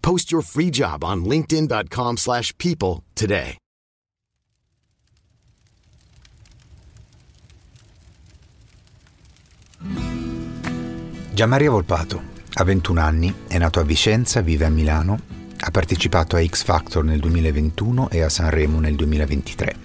Post your free job on linkedin.com/people slash people today. Gianmaria Volpato ha 21 anni, è nato a Vicenza, vive a Milano, ha partecipato a X Factor nel 2021 e a Sanremo nel 2023.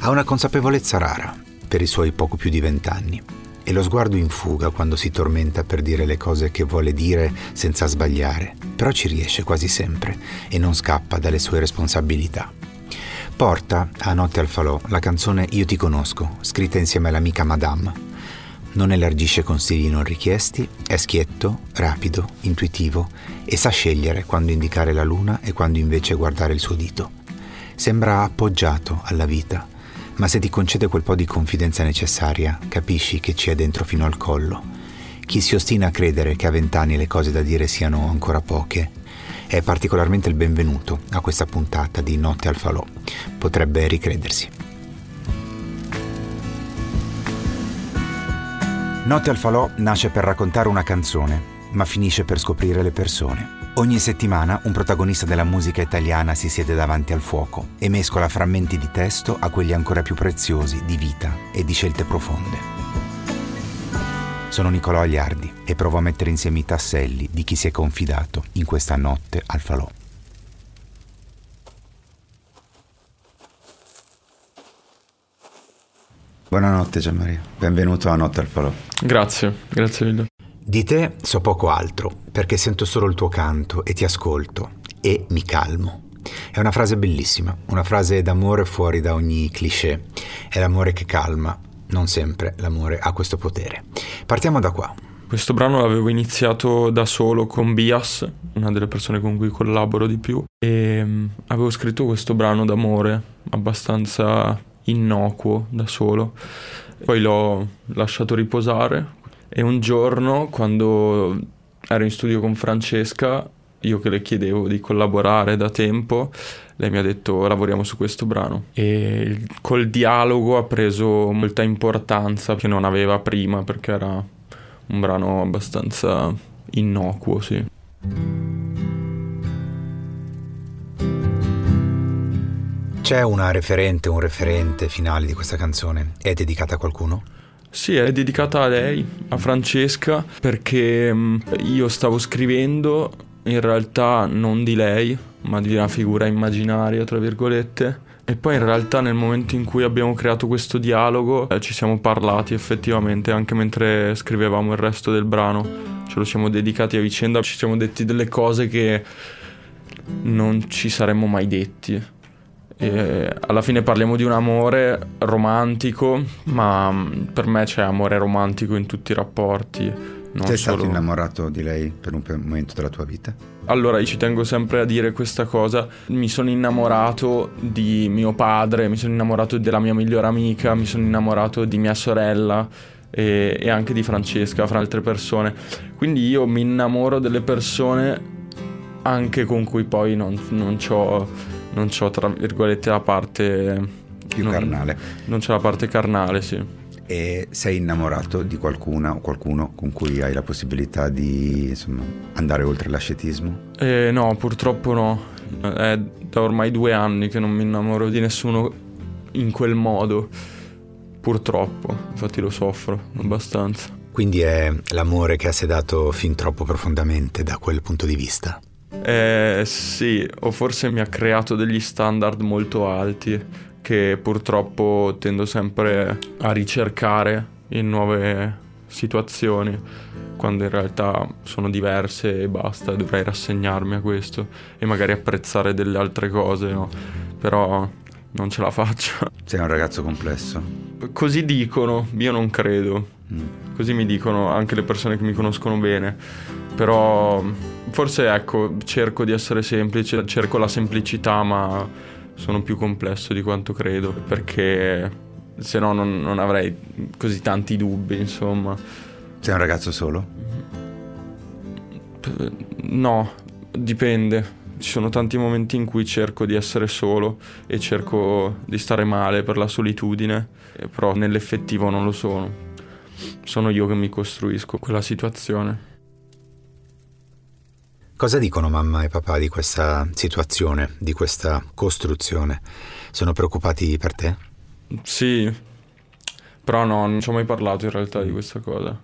Ha una consapevolezza rara per i suoi poco più di vent'anni e lo sguardo in fuga quando si tormenta per dire le cose che vuole dire senza sbagliare, però ci riesce quasi sempre e non scappa dalle sue responsabilità. Porta a Notte al Falò la canzone Io ti conosco, scritta insieme all'amica Madame. Non elargisce consigli non richiesti, è schietto, rapido, intuitivo e sa scegliere quando indicare la luna e quando invece guardare il suo dito. Sembra appoggiato alla vita, ma se ti concede quel po' di confidenza necessaria, capisci che ci è dentro fino al collo. Chi si ostina a credere che a vent'anni le cose da dire siano ancora poche, è particolarmente il benvenuto a questa puntata di Notte al Falò. Potrebbe ricredersi. Notte al Falò nasce per raccontare una canzone, ma finisce per scoprire le persone. Ogni settimana un protagonista della musica italiana si siede davanti al fuoco e mescola frammenti di testo a quelli ancora più preziosi di vita e di scelte profonde. Sono Nicolò Agliardi e provo a mettere insieme i tasselli di chi si è confidato in questa notte al falò. Buonanotte Gianmaria, benvenuto a Notte al Falò. Grazie, grazie mille. Di te so poco altro, perché sento solo il tuo canto e ti ascolto e mi calmo. È una frase bellissima, una frase d'amore fuori da ogni cliché. È l'amore che calma, non sempre l'amore ha questo potere. Partiamo da qua. Questo brano l'avevo iniziato da solo con Bias, una delle persone con cui collaboro di più, e mm, avevo scritto questo brano d'amore abbastanza innocuo da solo. Poi l'ho lasciato riposare e un giorno quando ero in studio con Francesca, io che le chiedevo di collaborare da tempo, lei mi ha detto lavoriamo su questo brano e col dialogo ha preso molta importanza che non aveva prima perché era un brano abbastanza innocuo, sì. C'è una referente, un referente finale di questa canzone? È dedicata a qualcuno? Sì, è dedicata a lei, a Francesca, perché mh, io stavo scrivendo in realtà non di lei, ma di una figura immaginaria, tra virgolette. E poi in realtà nel momento in cui abbiamo creato questo dialogo eh, ci siamo parlati effettivamente anche mentre scrivevamo il resto del brano. Ce lo siamo dedicati a vicenda, ci siamo detti delle cose che non ci saremmo mai detti. E alla fine parliamo di un amore romantico, ma mh, per me c'è amore romantico in tutti i rapporti. Non Sei stato solo- innamorato di lei per un momento della tua vita? Allora, io ci tengo sempre a dire questa cosa. Mi sono innamorato di mio padre, mi sono innamorato della mia migliore amica, mi sono innamorato di mia sorella e, e anche di Francesca, fra altre persone. Quindi io mi innamoro delle persone anche con cui poi non, non c'ho, non c'ho, tra virgolette, la parte... Più non- carnale. Non c'è la parte carnale, sì. E sei innamorato di qualcuna o qualcuno con cui hai la possibilità di insomma, andare oltre l'ascetismo? Eh, no, purtroppo no. È da ormai due anni che non mi innamoro di nessuno in quel modo. Purtroppo, infatti lo soffro abbastanza. Quindi è l'amore che ha sedato fin troppo profondamente da quel punto di vista. Eh, sì, o forse mi ha creato degli standard molto alti che purtroppo tendo sempre a ricercare in nuove situazioni, quando in realtà sono diverse e basta, dovrei rassegnarmi a questo e magari apprezzare delle altre cose, no? Però non ce la faccio. Sei un ragazzo complesso. Così dicono, io non credo. Mm. Così mi dicono anche le persone che mi conoscono bene. Però forse ecco, cerco di essere semplice, cerco la semplicità, ma sono più complesso di quanto credo, perché se no non, non avrei così tanti dubbi, insomma. Sei un ragazzo solo? No, dipende. Ci sono tanti momenti in cui cerco di essere solo e cerco di stare male per la solitudine, però nell'effettivo non lo sono. Sono io che mi costruisco quella situazione. Cosa dicono mamma e papà di questa situazione, di questa costruzione? Sono preoccupati per te? Sì, però no, non ci ho mai parlato in realtà di questa cosa.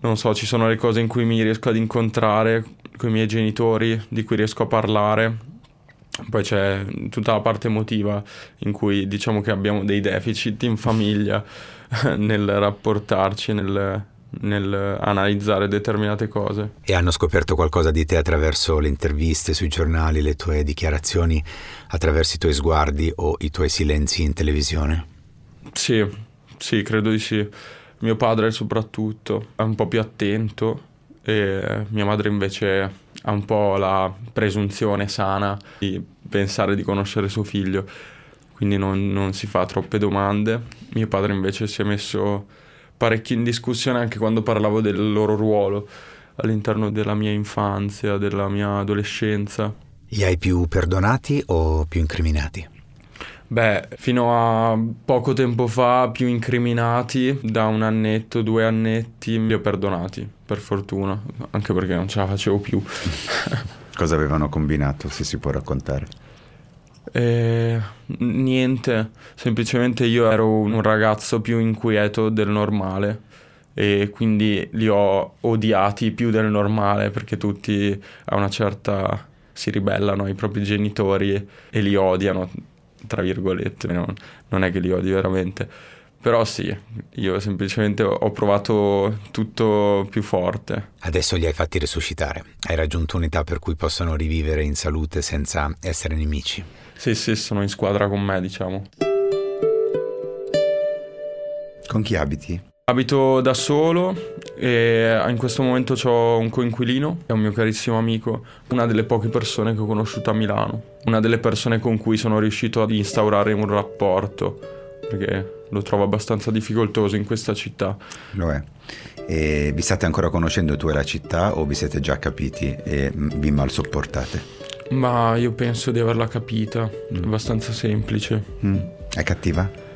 Non so, ci sono le cose in cui mi riesco ad incontrare con i miei genitori, di cui riesco a parlare. Poi c'è tutta la parte emotiva in cui diciamo che abbiamo dei deficit in famiglia nel rapportarci, nel, nel analizzare determinate cose. E hanno scoperto qualcosa di te attraverso le interviste sui giornali, le tue dichiarazioni, attraverso i tuoi sguardi o i tuoi silenzi in televisione? Sì, sì, credo di sì. Mio padre soprattutto è un po' più attento e mia madre invece ha un po' la presunzione sana di pensare di conoscere suo figlio, quindi non, non si fa troppe domande. Mio padre invece si è messo parecchio in discussione anche quando parlavo del loro ruolo all'interno della mia infanzia, della mia adolescenza. Li hai più perdonati o più incriminati? Beh, fino a poco tempo fa più incriminati, da un annetto, due annetti, li ho perdonati, per fortuna, anche perché non ce la facevo più. Cosa avevano combinato, se si può raccontare? Eh, niente, semplicemente io ero un ragazzo più inquieto del normale e quindi li ho odiati più del normale perché tutti a una certa si ribellano ai propri genitori e li odiano, tra virgolette, non, non è che li odi veramente. Però sì, io semplicemente ho provato tutto più forte. Adesso li hai fatti resuscitare. Hai raggiunto un'età per cui possono rivivere in salute senza essere nemici. Sì, sì, sono in squadra con me, diciamo. Con chi abiti? Abito da solo e in questo momento ho un coinquilino, è un mio carissimo amico, una delle poche persone che ho conosciuto a Milano, una delle persone con cui sono riuscito ad instaurare un rapporto, perché lo trovo abbastanza difficoltoso in questa città. Lo è. E vi state ancora conoscendo tu e la città o vi siete già capiti e vi mal sopportate? Ma io penso di averla capita, mm. abbastanza semplice. Mm. È cattiva?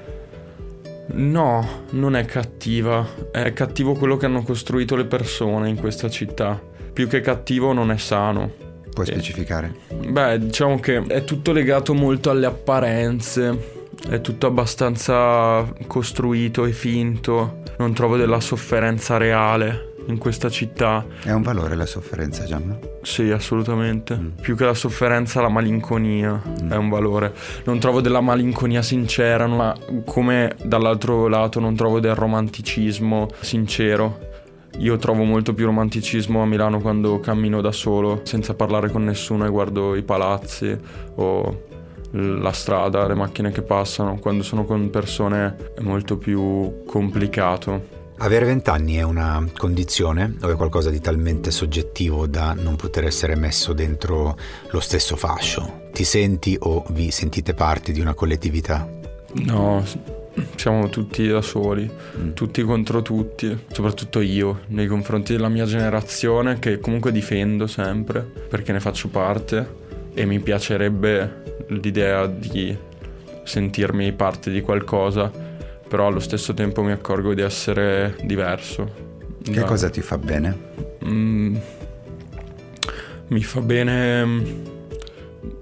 No, non è cattiva, è cattivo quello che hanno costruito le persone in questa città. Più che cattivo non è sano. Puoi specificare? Beh, diciamo che è tutto legato molto alle apparenze, è tutto abbastanza costruito e finto, non trovo della sofferenza reale in questa città. È un valore la sofferenza, Gianna? Sì, assolutamente. Mm. Più che la sofferenza, la malinconia mm. è un valore. Non trovo della malinconia sincera, ma come dall'altro lato non trovo del romanticismo sincero. Io trovo molto più romanticismo a Milano quando cammino da solo, senza parlare con nessuno e guardo i palazzi o la strada, le macchine che passano. Quando sono con persone è molto più complicato. Avere vent'anni è una condizione o è qualcosa di talmente soggettivo da non poter essere messo dentro lo stesso fascio? Ti senti o vi sentite parte di una collettività? No, siamo tutti da soli, mm. tutti contro tutti, soprattutto io nei confronti della mia generazione che comunque difendo sempre perché ne faccio parte e mi piacerebbe l'idea di sentirmi parte di qualcosa però allo stesso tempo mi accorgo di essere diverso. Che da... cosa ti fa bene? Mm, mi fa bene mm,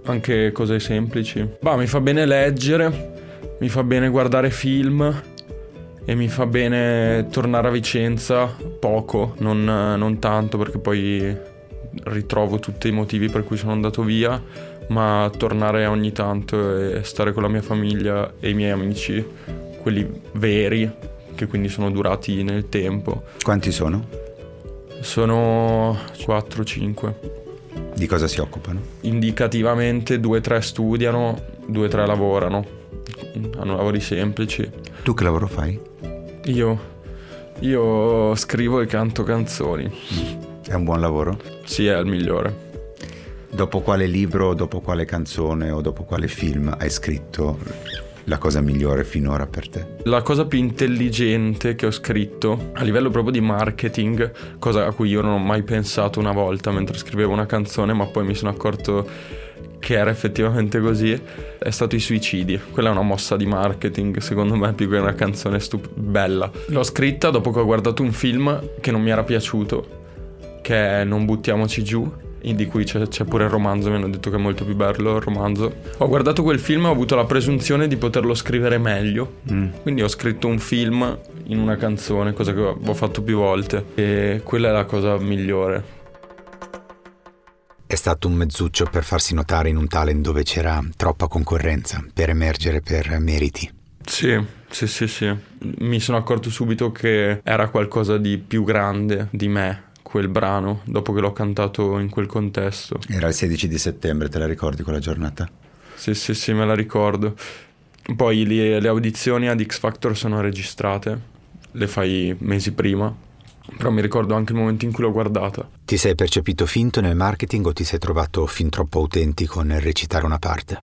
anche cose semplici. Bah, mi fa bene leggere, mi fa bene guardare film e mi fa bene tornare a Vicenza poco, non, non tanto perché poi ritrovo tutti i motivi per cui sono andato via, ma tornare ogni tanto e stare con la mia famiglia e i miei amici quelli veri, che quindi sono durati nel tempo. Quanti sono? Sono 4-5. Di cosa si occupano? Indicativamente 2-3 studiano, 2-3 lavorano. Hanno lavori semplici. Tu che lavoro fai? Io? Io scrivo e canto canzoni. È un buon lavoro? Sì, è il migliore. Dopo quale libro, dopo quale canzone o dopo quale film hai scritto la cosa migliore finora per te? La cosa più intelligente che ho scritto a livello proprio di marketing, cosa a cui io non ho mai pensato una volta mentre scrivevo una canzone, ma poi mi sono accorto che era effettivamente così, è stato i suicidi. Quella è una mossa di marketing, secondo me, più che una canzone stup- bella. L'ho scritta dopo che ho guardato un film che non mi era piaciuto, che è Non buttiamoci giù, di cui c'è, c'è, pure il romanzo, mi hanno detto che è molto più bello il romanzo. Ho guardato quel film e ho avuto la presunzione di poterlo scrivere meglio, mm. quindi ho scritto un film in una canzone, cosa che ho fatto più volte e quella è la cosa migliore. È stato un mezzuccio per farsi notare in un talent dove c'era troppa concorrenza, per emergere per meriti. Sì, sì, sì, sì. Mi sono accorto subito che era qualcosa di più grande di me, quel brano, dopo che l'ho cantato in quel contesto. Era il 16 di settembre, te la ricordi quella giornata? Sì, sì, sì, me la ricordo. Poi le, le audizioni ad X Factor sono registrate, le fai mesi prima, però mi ricordo anche il momento in cui l'ho guardata. Ti sei percepito finto nel marketing o ti sei trovato fin troppo autentico nel recitare una parte?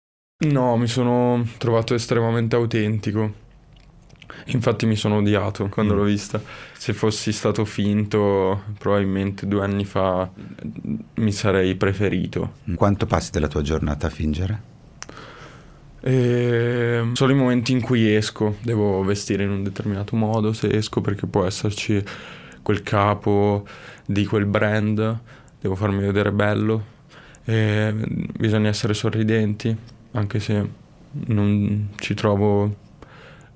No, mi sono trovato estremamente autentico. Infatti mi sono odiato quando mm. l'ho vista. Se fossi stato finto, probabilmente due anni fa mi sarei preferito. Quanto passi della tua giornata a fingere? E... Ehm, solo i momenti in cui esco, devo vestire in un determinato modo se esco perché può esserci quel capo di quel brand, devo farmi vedere bello. E bisogna essere sorridenti, anche se non ci trovo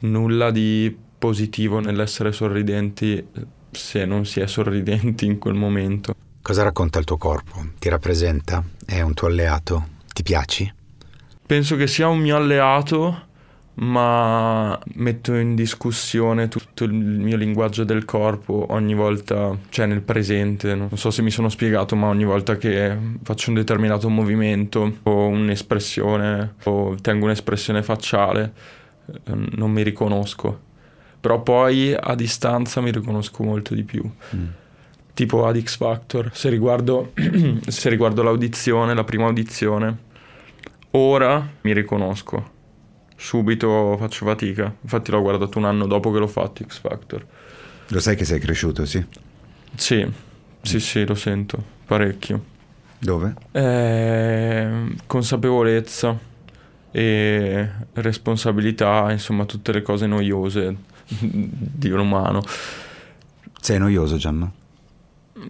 nulla di positivo nell'essere sorridenti se non si è sorridenti in quel momento. Cosa racconta il tuo corpo? Ti rappresenta? È un tuo alleato? Ti piaci? Penso che sia un mio alleato, ma metto in discussione tutto il mio linguaggio del corpo ogni volta, cioè nel presente. Non so se mi sono spiegato, ma ogni volta che faccio un determinato movimento o un'espressione o tengo un'espressione facciale non mi riconosco. Però poi a distanza mi riconosco molto di più. Mm. Tipo ad X Factor, se riguardo, se riguardo l'audizione, la prima audizione, ora mi riconosco. Subito faccio fatica. Infatti l'ho guardato un anno dopo che l'ho fatto X Factor. Lo sai che sei cresciuto, sì? Sì, sì, sì, lo sento parecchio. Dove? Eh, consapevolezza e responsabilità, insomma tutte le cose noiose di un umano. Sei noioso Gianno?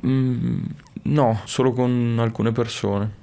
Mm, no, solo con alcune persone.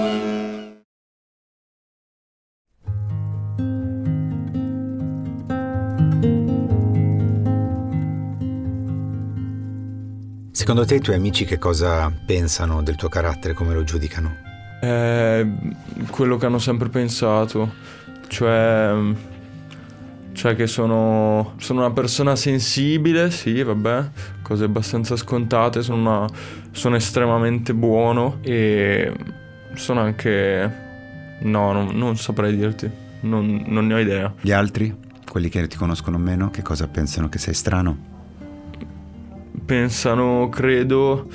Secondo te i tuoi amici che cosa pensano del tuo carattere, come lo giudicano? Eh, quello che hanno sempre pensato, cioè, cioè che sono, sono, una persona sensibile, sì, vabbè, cose abbastanza scontate, sono, una, sono estremamente buono e sono anche... no, non, non saprei dirti, non, non ne ho idea. Gli altri, quelli che ti conoscono meno, che cosa pensano che sei strano? Pensano, credo,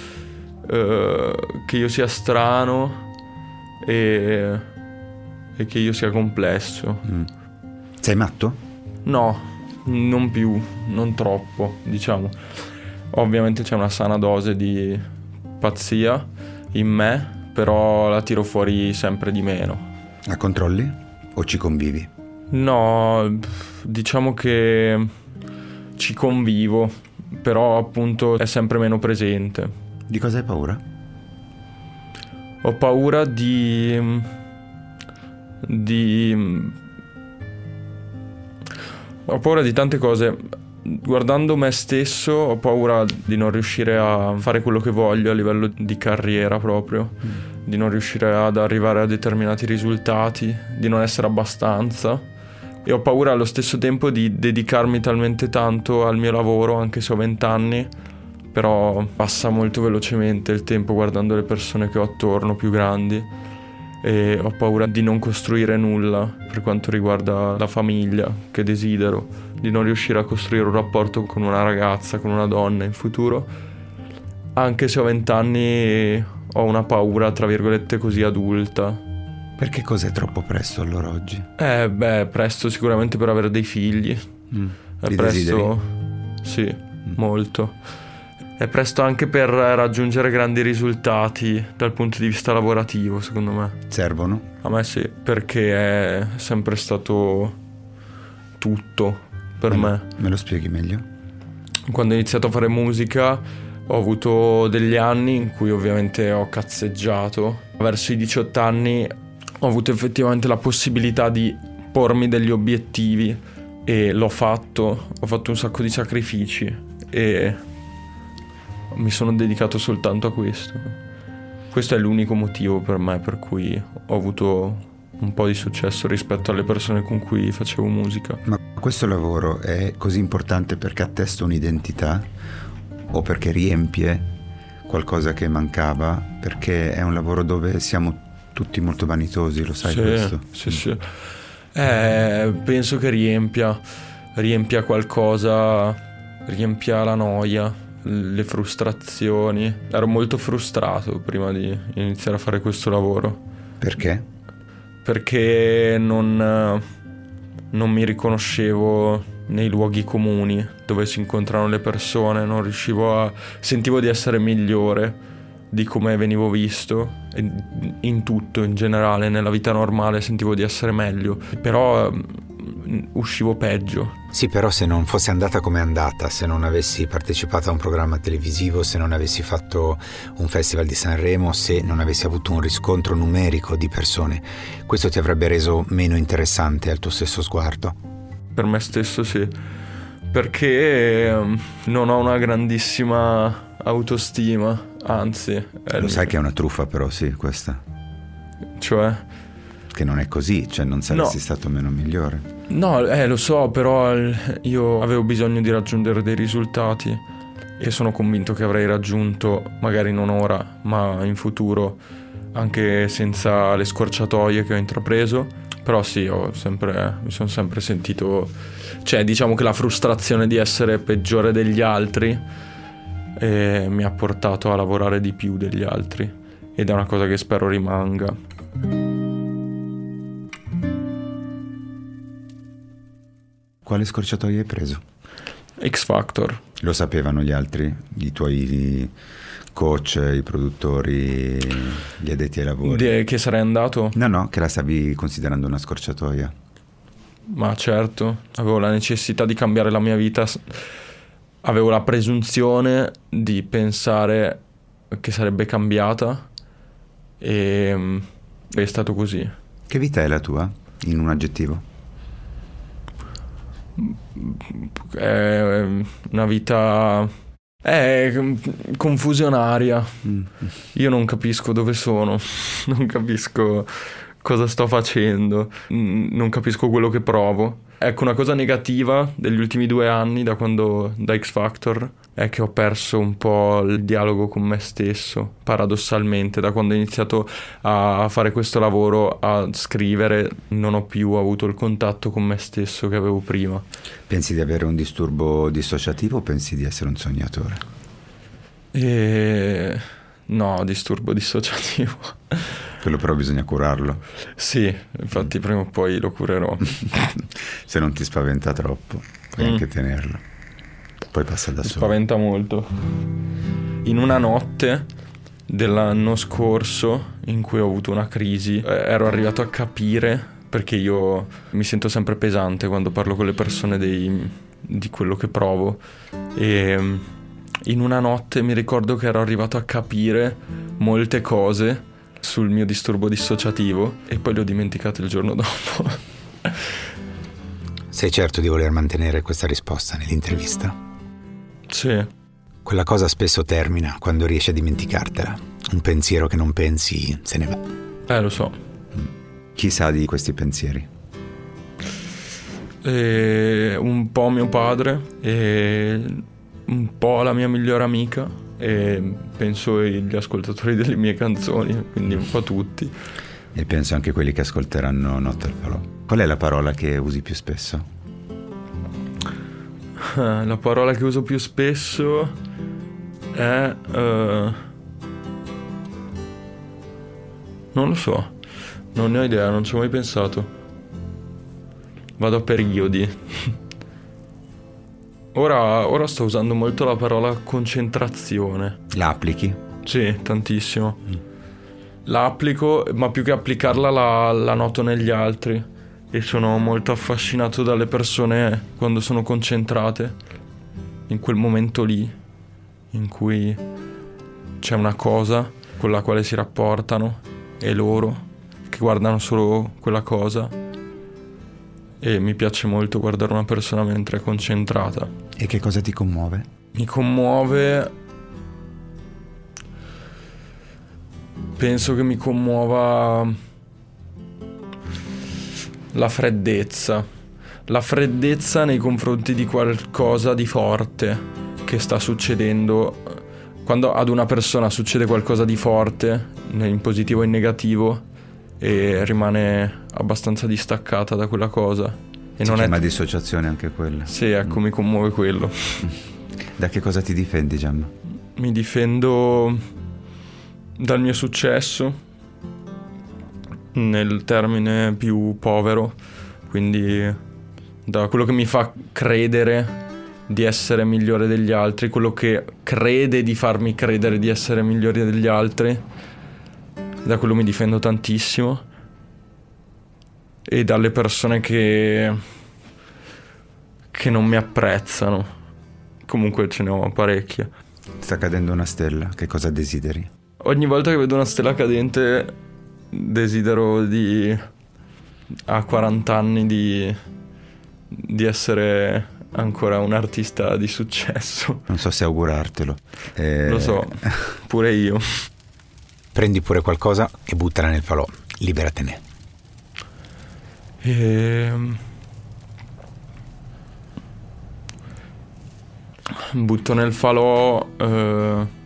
eh, che io sia strano e, e, che io sia complesso. Mm. Sei matto? No, non più, non troppo, diciamo. Ovviamente c'è una sana dose di pazzia in me, però la tiro fuori sempre di meno. A controlli o ci convivi? No, diciamo che ci convivo però appunto è sempre meno presente. Di cosa hai paura? Ho paura di... di... Ho paura di tante cose. Guardando me stesso ho paura di non riuscire a fare quello che voglio a livello di carriera proprio, mm. di non riuscire ad arrivare a determinati risultati, di non essere abbastanza e ho paura allo stesso tempo di dedicarmi talmente tanto al mio lavoro, anche se ho 20 anni, però passa molto velocemente il tempo guardando le persone che ho attorno più grandi e ho paura di non costruire nulla per quanto riguarda la famiglia che desidero, di non riuscire a costruire un rapporto con una ragazza, con una donna in futuro. Anche se ho 20 anni ho una paura, tra virgolette, così adulta, perché cos'è troppo presto allora oggi? Eh, beh, presto sicuramente per avere dei figli. Mm. È Li presto. Desideri? Sì, mm. molto. È presto anche per raggiungere grandi risultati dal punto di vista lavorativo, secondo me. Servono? A me sì, perché è sempre stato tutto per me. me. Me lo spieghi meglio? Quando ho iniziato a fare musica ho avuto degli anni in cui ovviamente ho cazzeggiato. Verso i 18 anni ho avuto effettivamente la possibilità di pormi degli obiettivi e l'ho fatto, ho fatto un sacco di sacrifici e mi sono dedicato soltanto a questo. Questo è l'unico motivo per me per cui ho avuto un po' di successo rispetto alle persone con cui facevo musica. Ma questo lavoro è così importante perché attesta un'identità o perché riempie qualcosa che mancava? Perché è un lavoro dove siamo tutti molto vanitosi, lo sai sì, questo? Sì, sì. Eh, penso che riempia, riempia qualcosa, riempia la noia, le frustrazioni. Ero molto frustrato prima di iniziare a fare questo lavoro. Perché? Perché non, non mi riconoscevo nei luoghi comuni dove si incontrano le persone, non riuscivo a... sentivo di essere migliore di come venivo visto in tutto in generale nella vita normale sentivo di essere meglio però mm, uscivo peggio. Sì però se non fosse andata come è andata se non avessi partecipato a un programma televisivo se non avessi fatto un festival di Sanremo se non avessi avuto un riscontro numerico di persone questo ti avrebbe reso meno interessante al tuo stesso sguardo. Per me stesso sì perché mm, non ho una grandissima autostima Anzi, lo sai che è una truffa, però, sì, questa. Cioè? Che non è così, cioè non saresti no. stato meno migliore. No, eh, lo so, però io avevo bisogno di raggiungere dei risultati e sono convinto che avrei raggiunto, magari non ora, ma in futuro, anche senza le scorciatoie che ho intrapreso. Però sì, sempre, mi sono sempre sentito, cioè diciamo che la frustrazione di essere peggiore degli altri e mi ha portato a lavorare di più degli altri ed è una cosa che spero rimanga. Quale scorciatoia hai preso? X Factor. Lo sapevano gli altri, i tuoi coach, i produttori, gli addetti ai lavori? De che sarei andato? No, no, che la stavi considerando una scorciatoia. Ma certo, avevo la necessità di cambiare la mia vita avevo la presunzione di pensare che sarebbe cambiata e mm, è stato così. Che vita è la tua, in un aggettivo? È una vita è confusionaria. Mm. Io non capisco dove sono, non capisco cosa sto facendo, non capisco quello che provo. Ecco, una cosa negativa degli ultimi due anni, da quando da X Factor, è che ho perso un po' il dialogo con me stesso, paradossalmente, da quando ho iniziato a fare questo lavoro, a scrivere, non ho più avuto il contatto con me stesso che avevo prima. Pensi di avere un disturbo dissociativo o pensi di essere un sognatore? E... No, disturbo dissociativo. Quello però bisogna curarlo. Sì, infatti prima o poi lo curerò. Se non ti spaventa troppo, puoi mm. anche tenerlo. Poi passa da Mi solo. Spaventa molto. In una notte dell'anno scorso in cui ho avuto una crisi, eh, ero arrivato a capire perché io mi sento sempre pesante quando parlo con le persone dei, di quello che provo e in una notte mi ricordo che ero arrivato a capire molte cose sul mio disturbo dissociativo e poi le ho dimenticate il giorno dopo. Sei certo di voler mantenere questa risposta nell'intervista? Sì. Quella cosa spesso termina quando riesci a dimenticartela. Un pensiero che non pensi se ne va. Eh, lo so. Chi sa di questi pensieri? e un po' mio padre e un po' la mia migliore amica e penso gli ascoltatori delle mie canzoni, quindi un po' tutti. E penso anche quelli che ascolteranno Notte al Falò. Qual è la parola che usi più spesso? La parola che uso più spesso è... Uh, non lo so, non ne ho idea, non ci ho mai pensato. Vado a periodi. ora, ora sto usando molto la parola concentrazione. La applichi? Sì, tantissimo. Mm. La applico, ma più che applicarla la, la noto negli altri e sono molto affascinato dalle persone quando sono concentrate in quel momento lì in cui c'è una cosa con la quale si rapportano e loro che guardano solo quella cosa e mi piace molto guardare una persona mentre è concentrata. E che cosa ti commuove? Mi commuove penso che mi commuova la freddezza. La freddezza nei confronti di qualcosa di forte che sta succedendo. Quando ad una persona succede qualcosa di forte, in positivo e in negativo, e rimane abbastanza distaccata da quella cosa. E si non chiama è... dissociazione anche quella. Sì, ecco, mm. mi commuove quello. Da che cosa ti difendi, Giamma? Mi difendo dal mio successo, nel termine più povero, quindi da quello che mi fa credere di essere migliore degli altri, quello che crede di farmi credere di essere migliore degli altri, da quello mi difendo tantissimo e dalle persone che che non mi apprezzano. Comunque ce ne ho parecchie. Sta cadendo una stella, che cosa desideri? Ogni volta che vedo una stella cadente desidero di a 40 anni di, di essere ancora un artista di successo. Non so se augurartelo. Eh... Lo so, pure io. Prendi pure qualcosa e buttala nel falò, liberatene. E... Ehm, butto nel falò... Eh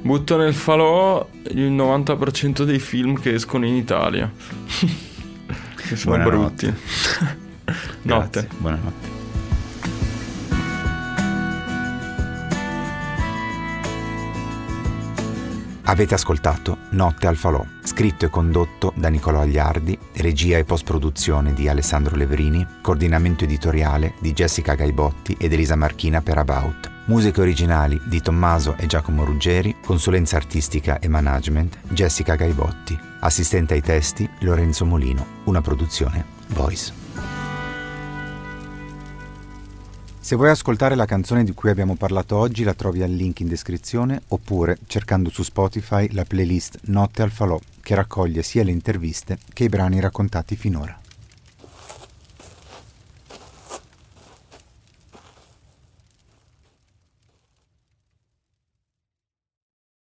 Butto nel falò il 90% dei film che escono in Italia. che sono Buonanotte. brutti. Notte. Buonanotte. Avete ascoltato Notte al Falò, scritto e condotto da Nicolò Agliardi, regia e post-produzione di Alessandro Levrini, coordinamento editoriale di Jessica Gaibotti ed Elisa Marchina per About. Musiche originali di Tommaso e Giacomo Ruggeri, consulenza artistica e management Jessica Gaibotti, assistente ai testi Lorenzo Molino, una produzione Voice. Se vuoi ascoltare la canzone di cui abbiamo parlato oggi la trovi al link in descrizione oppure cercando su Spotify la playlist Notte al Falò che raccoglie sia le interviste che i brani raccontati finora.